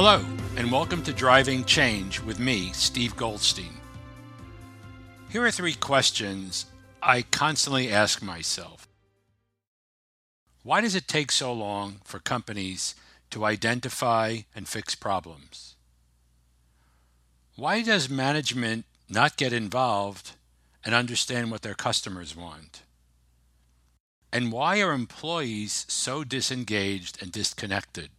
Hello, and welcome to Driving Change with me, Steve Goldstein. Here are three questions I constantly ask myself. Why does it take so long for companies to identify and fix problems? Why does management not get involved and understand what their customers want? And why are employees so disengaged and disconnected?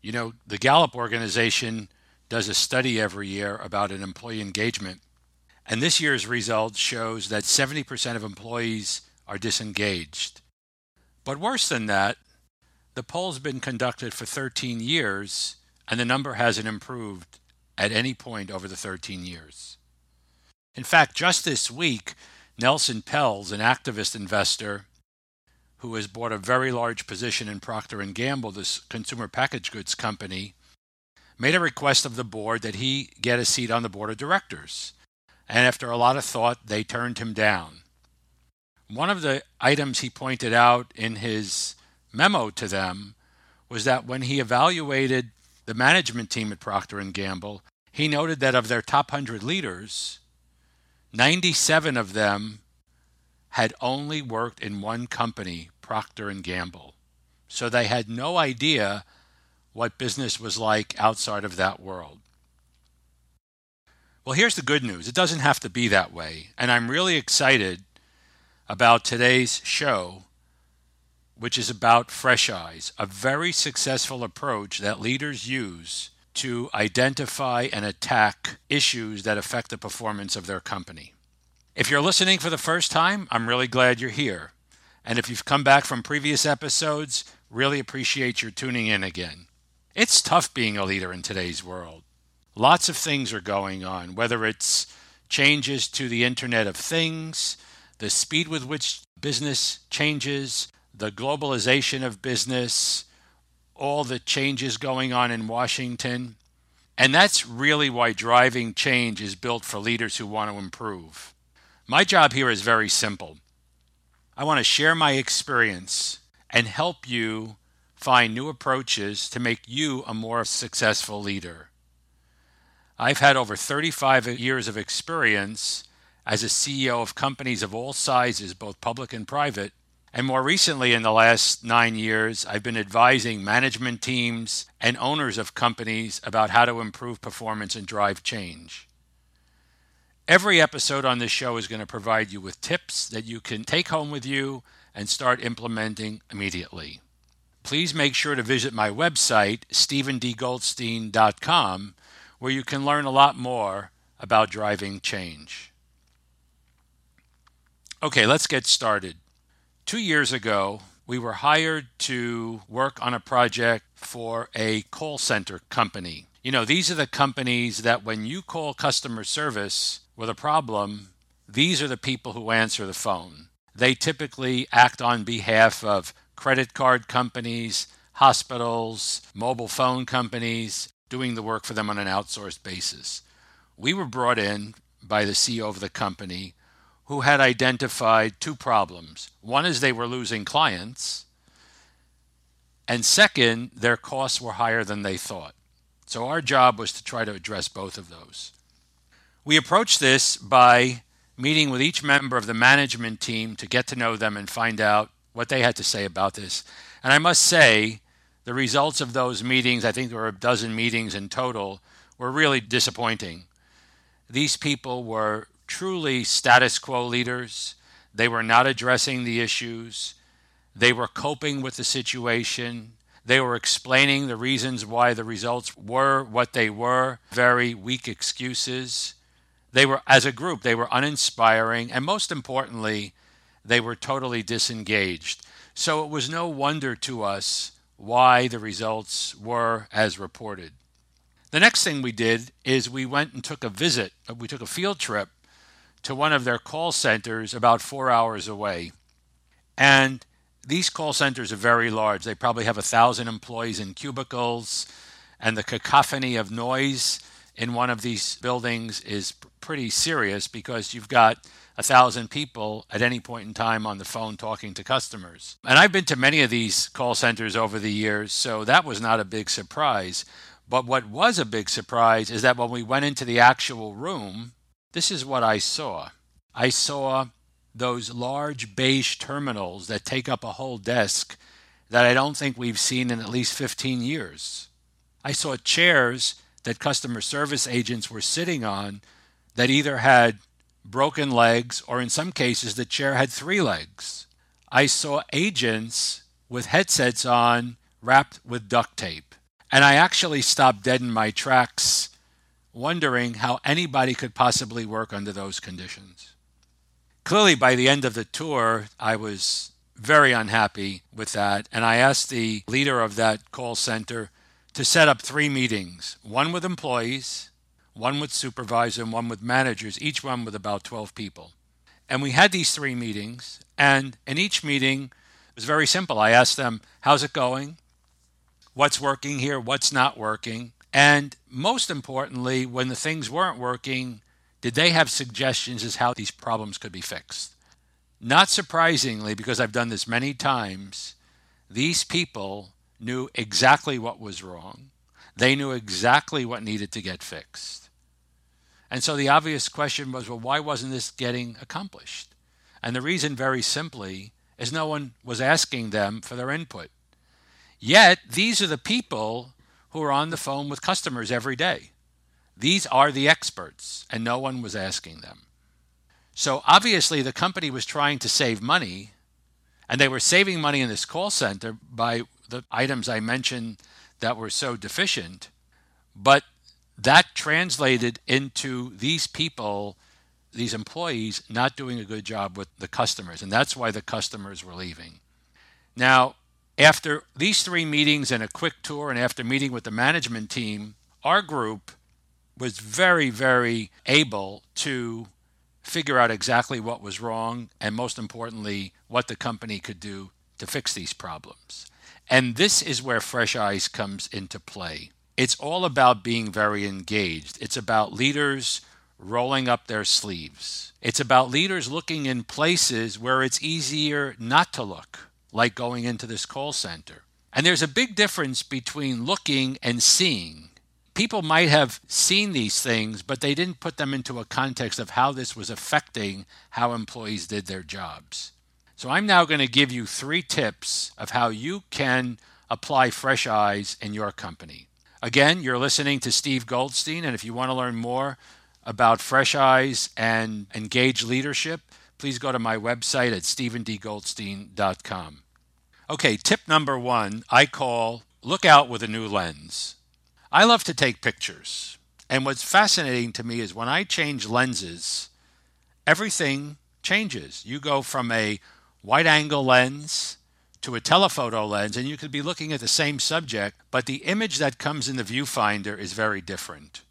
You know, the Gallup organization does a study every year about an employee engagement, and this year's result shows that 70% of employees are disengaged. But worse than that, the poll's been conducted for 13 years, and the number hasn't improved at any point over the 13 years. In fact, just this week, Nelson Peltz, an activist investor, who has bought a very large position in Procter & Gamble, this consumer packaged goods company, made a request of the board that he get a seat on the board of directors. And after a lot of thought, they turned him down. One of the items he pointed out in his memo to them was that when he evaluated the management team at Procter & Gamble, he noted that of their top 100 leaders, 97 of them had only worked in one company, Procter and Gamble. So they had no idea what business was like outside of that world. Well, here's the good news. It doesn't have to be that way. And I'm really excited about today's show, which is about Fresh Eyes, a very successful approach that leaders use to identify and attack issues that affect the performance of their company. If you're listening for the first time, I'm really glad you're here. And if you've come back from previous episodes, really appreciate your tuning in again. It's tough being a leader in today's world. Lots of things are going on, whether it's changes to the Internet of Things, the speed with which business changes, the globalization of business, all the changes going on in Washington. And that's really why driving change is built for leaders who want to improve. My job here is very simple. I want to share my experience and help you find new approaches to make you a more successful leader. I've had over 35 years of experience as a CEO of companies of all sizes, both public and private. And more recently, in the last nine years, I've been advising management teams and owners of companies about how to improve performance and drive change. Every episode on this show is going to provide you with tips that you can take home with you and start implementing immediately. Please make sure to visit my website, stevendgoldstein.com, where you can learn a lot more about driving change. Okay, let's get started. Two years ago, we were hired to work on a project for a call center company. You know, these are the companies that when you call customer service, with a problem, these are the people who answer the phone. They typically act on behalf of credit card companies, hospitals, mobile phone companies, doing the work for them on an outsourced basis. We were brought in by the CEO of the company who had identified two problems. One is they were losing clients, and second, their costs were higher than they thought. So our job was to try to address both of those. We approached this by meeting with each member of the management team to get to know them and find out what they had to say about this. And I must say, the results of those meetings, I think there were a dozen meetings in total, were really disappointing. These people were truly status quo leaders. They were not addressing the issues. They were coping with the situation. They were explaining the reasons why the results were what they were, very weak excuses. They were, as a group, they were uninspiring, and most importantly, they were totally disengaged. So it was no wonder to us why the results were as reported. The next thing we did is we went and took a visit, we took a field trip to one of their call centers about four hours away. And these call centers are very large. They probably have a thousand employees in cubicles, and the cacophony of noise in one of these buildings is pretty serious because you've got a thousand people at any point in time on the phone talking to customers. And I've been to many of these call centers over the years, so that was not a big surprise. But what was a big surprise is that when we went into the actual room, this is what I saw. I saw those large beige terminals that take up a whole desk that I don't think we've seen in at least 15 years. I saw chairs that customer service agents were sitting on that either had broken legs, or in some cases, the chair had three legs. I saw agents with headsets on wrapped with duct tape. And I actually stopped dead in my tracks, wondering how anybody could possibly work under those conditions. Clearly, by the end of the tour, I was very unhappy with that. And I asked the leader of that call center to set up three meetings one with employees, one with supervisor and one with managers, each one with about 12 people. And we had these three meetings, and in each meeting, it was very simple. I asked them, How's it going? What's working here? What's not working? And most importantly, when the things weren't working, did they have suggestions as how these problems could be fixed? Not surprisingly, because I've done this many times, these people knew exactly what was wrong. They knew exactly what needed to get fixed. And so the obvious question was well, why wasn't this getting accomplished? And the reason, very simply, is no one was asking them for their input. Yet, these are the people who are on the phone with customers every day. These are the experts, and no one was asking them. So, obviously, the company was trying to save money, and they were saving money in this call center by the items I mentioned that were so deficient. But that translated into these people, these employees, not doing a good job with the customers. And that's why the customers were leaving. Now, after these three meetings and a quick tour, and after meeting with the management team, our group was very, very able to figure out exactly what was wrong and, most importantly, what the company could do to fix these problems. And this is where Fresh Eyes comes into play it's all about being very engaged. It's about leaders rolling up their sleeves. It's about leaders looking in places where it's easier not to look, like going into this call center. And there's a big difference between looking and seeing. People might have seen these things, but they didn't put them into a context of how this was affecting how employees did their jobs. So I'm now going to give you three tips of how you can apply fresh eyes in your company. Again, you're listening to Steve Goldstein, and if you want to learn more about Fresh Eyes and Engage Leadership, please go to my website at stevendgoldstein.com. Okay, tip number one I call look out with a new lens. I love to take pictures, and what's fascinating to me is when I change lenses, everything changes. You go from a wide angle lens to a telephoto lens and you could be looking at the same subject, but the image that comes in the viewfinder is very different.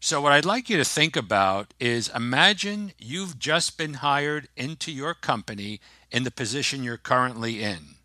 So, what I'd like you to think about is imagine you've just been hired into your company in the position you're currently in.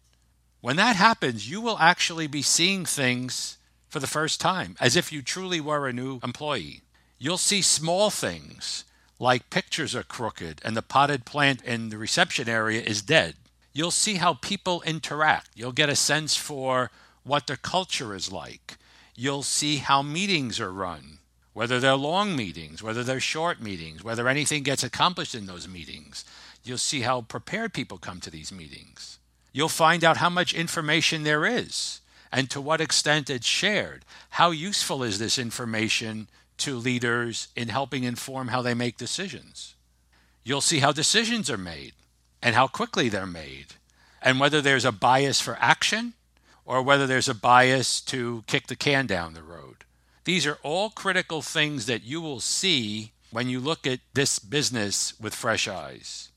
When that happens, you will actually be seeing things for the first time, as if you truly were a new employee. You'll see small things like pictures are crooked and the potted plant in the reception area is dead you'll see how people interact. You'll get a sense for what their culture is like. You'll see how meetings are run, whether they're long meetings, whether they're short meetings, whether anything gets accomplished in those meetings. You'll see how prepared people come to these meetings. You'll find out how much information there is and to what extent it's shared. How useful is this information to leaders in helping inform how they make decisions? You'll see how decisions are made and how quickly they're made, and whether there's a bias for action or whether there's a bias to kick the can down the road. These are all critical things that you will see when you look at this business with fresh eyes.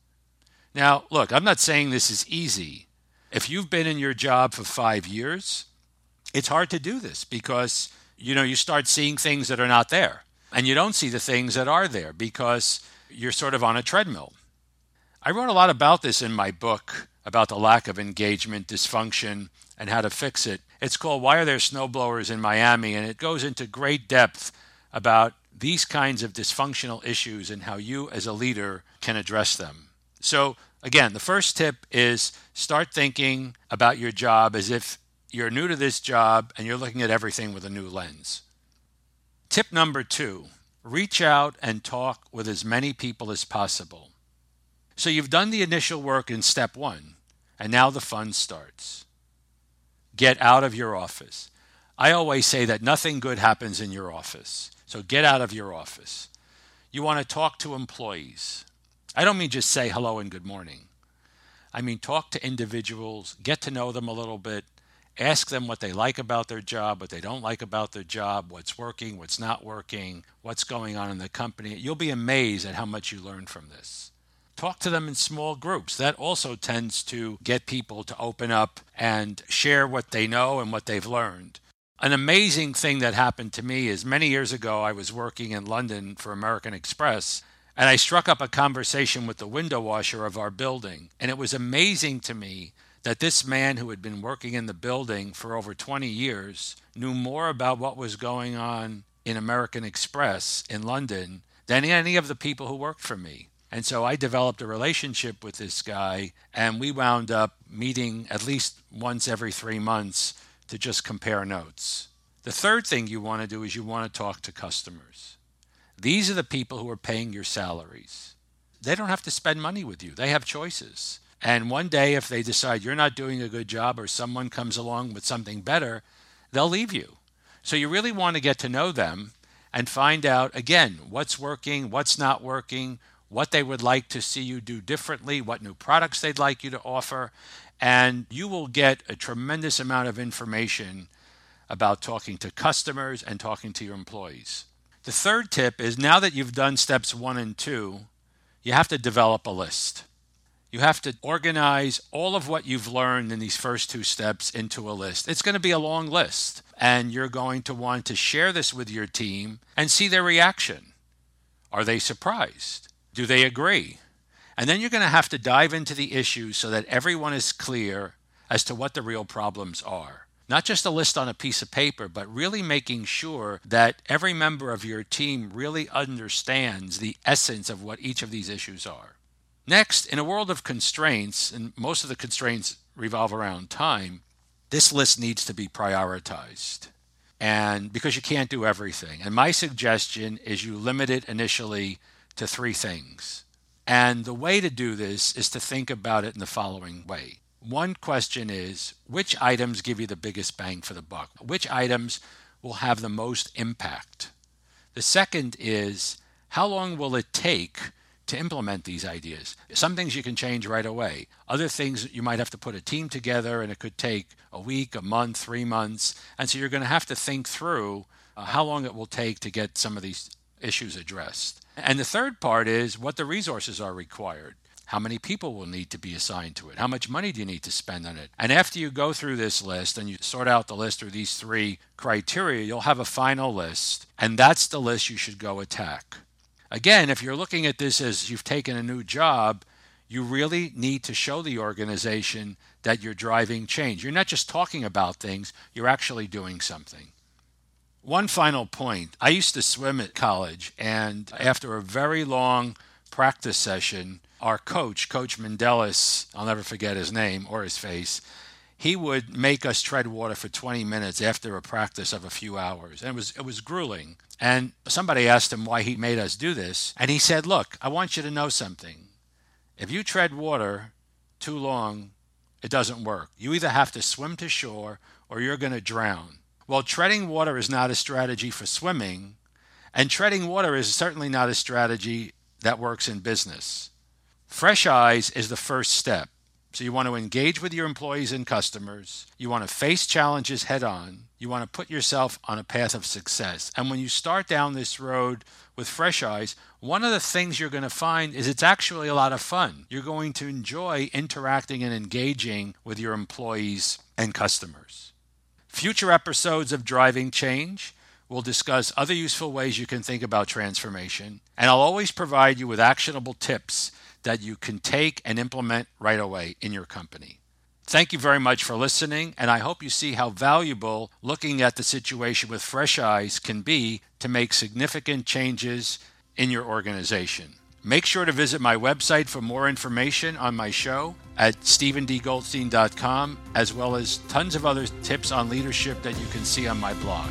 Now, look, I'm not saying this is easy. If you've been in your job for five years, it's hard to do this because you know you start seeing things that are not there and you don't see the things that are there because you're sort of on a treadmill I wrote a lot about this in my book about the lack of engagement, dysfunction, and how to fix it. It's called Why Are There Snowblowers in Miami? And it goes into great depth about these kinds of dysfunctional issues and how you as a leader can address them. So, again, the first tip is start thinking about your job as if you're new to this job and you're looking at everything with a new lens. Tip number two reach out and talk with as many people as possible. So you've done the initial work in step one, and now the fun starts. Get out of your office. I always say that nothing good happens in your office. So get out of your office. You want to talk to employees. I don't mean just say hello and good morning. I mean, talk to individuals, get to know them a little bit, ask them what they like about their job, what they don't like about their job, what's working, what's not working, what's going on in the company. You'll be amazed at how much you learn from this. Talk to them in small groups. That also tends to get people to open up and share what they know and what they've learned. An amazing thing that happened to me is many years ago, I was working in London for American Express, and I struck up a conversation with the window washer of our building. And it was amazing to me that this man who had been working in the building for over 20 years knew more about what was going on in American Express in London than any of the people who worked for me. And so I developed a relationship with this guy, and we wound up meeting at least once every three months to just compare notes. The third thing you want to do is you want to talk to customers. These are the people who are paying your salaries. They don't have to spend money with you, they have choices. And one day, if they decide you're not doing a good job or someone comes along with something better, they'll leave you. So you really want to get to know them and find out, again, what's working, what's not working, what they would like to see you do differently, what new products they'd like you to offer. And you will get a tremendous amount of information about talking to customers and talking to your employees. The third tip is now that you've done steps one and two, you have to develop a list. You have to organize all of what you've learned in these first two steps into a list. It's going to be a long list, and you're going to want to share this with your team and see their reaction. Are they surprised? Do they agree? And then you're going to have to dive into the issues so that everyone is clear as to what the real problems are. Not just a list on a piece of paper, but really making sure that every member of your team really understands the essence of what each of these issues are. Next, in a world of constraints, and most of the constraints revolve around time, this list needs to be prioritized. And because you can't do everything. And my suggestion is you limit it initially to three things. And the way to do this is to think about it in the following way. One question is which items give you the biggest bang for the buck? Which items will have the most impact? The second is how long will it take to implement these ideas. Some things you can change right away. Other things you might have to put a team together and it could take a week, a month, three months. And so you're going to have to think through uh, how long it will take to get some of these issues addressed. And the third part is what the resources are required. How many people will need to be assigned to it? How much money do you need to spend on it? And after you go through this list and you sort out the list through these three criteria, you'll have a final list. And that's the list you should go attack. Again, if you're looking at this as you've taken a new job, you really need to show the organization that you're driving change. You're not just talking about things, you're actually doing something. One final point I used to swim at college, and after a very long practice session, our coach, Coach Mendelis, I'll never forget his name or his face, he would make us tread water for 20 minutes after a practice of a few hours. And it was, it was grueling. And somebody asked him why he made us do this. And he said, Look, I want you to know something. If you tread water too long, it doesn't work. You either have to swim to shore or you're going to drown. Well, treading water is not a strategy for swimming, and treading water is certainly not a strategy that works in business. Fresh eyes is the first step. So you want to engage with your employees and customers. You want to face challenges head on. You want to put yourself on a path of success. And when you start down this road with fresh eyes, one of the things you're going to find is it's actually a lot of fun. You're going to enjoy interacting and engaging with your employees and customers. Future episodes of Driving Change will discuss other useful ways you can think about transformation, and I'll always provide you with actionable tips that you can take and implement right away in your company. Thank you very much for listening, and I hope you see how valuable looking at the situation with fresh eyes can be to make significant changes in your organization. Make sure to visit my website for more information on my show at stevendgoldstein.com, as well as tons of other tips on leadership that you can see on my blog.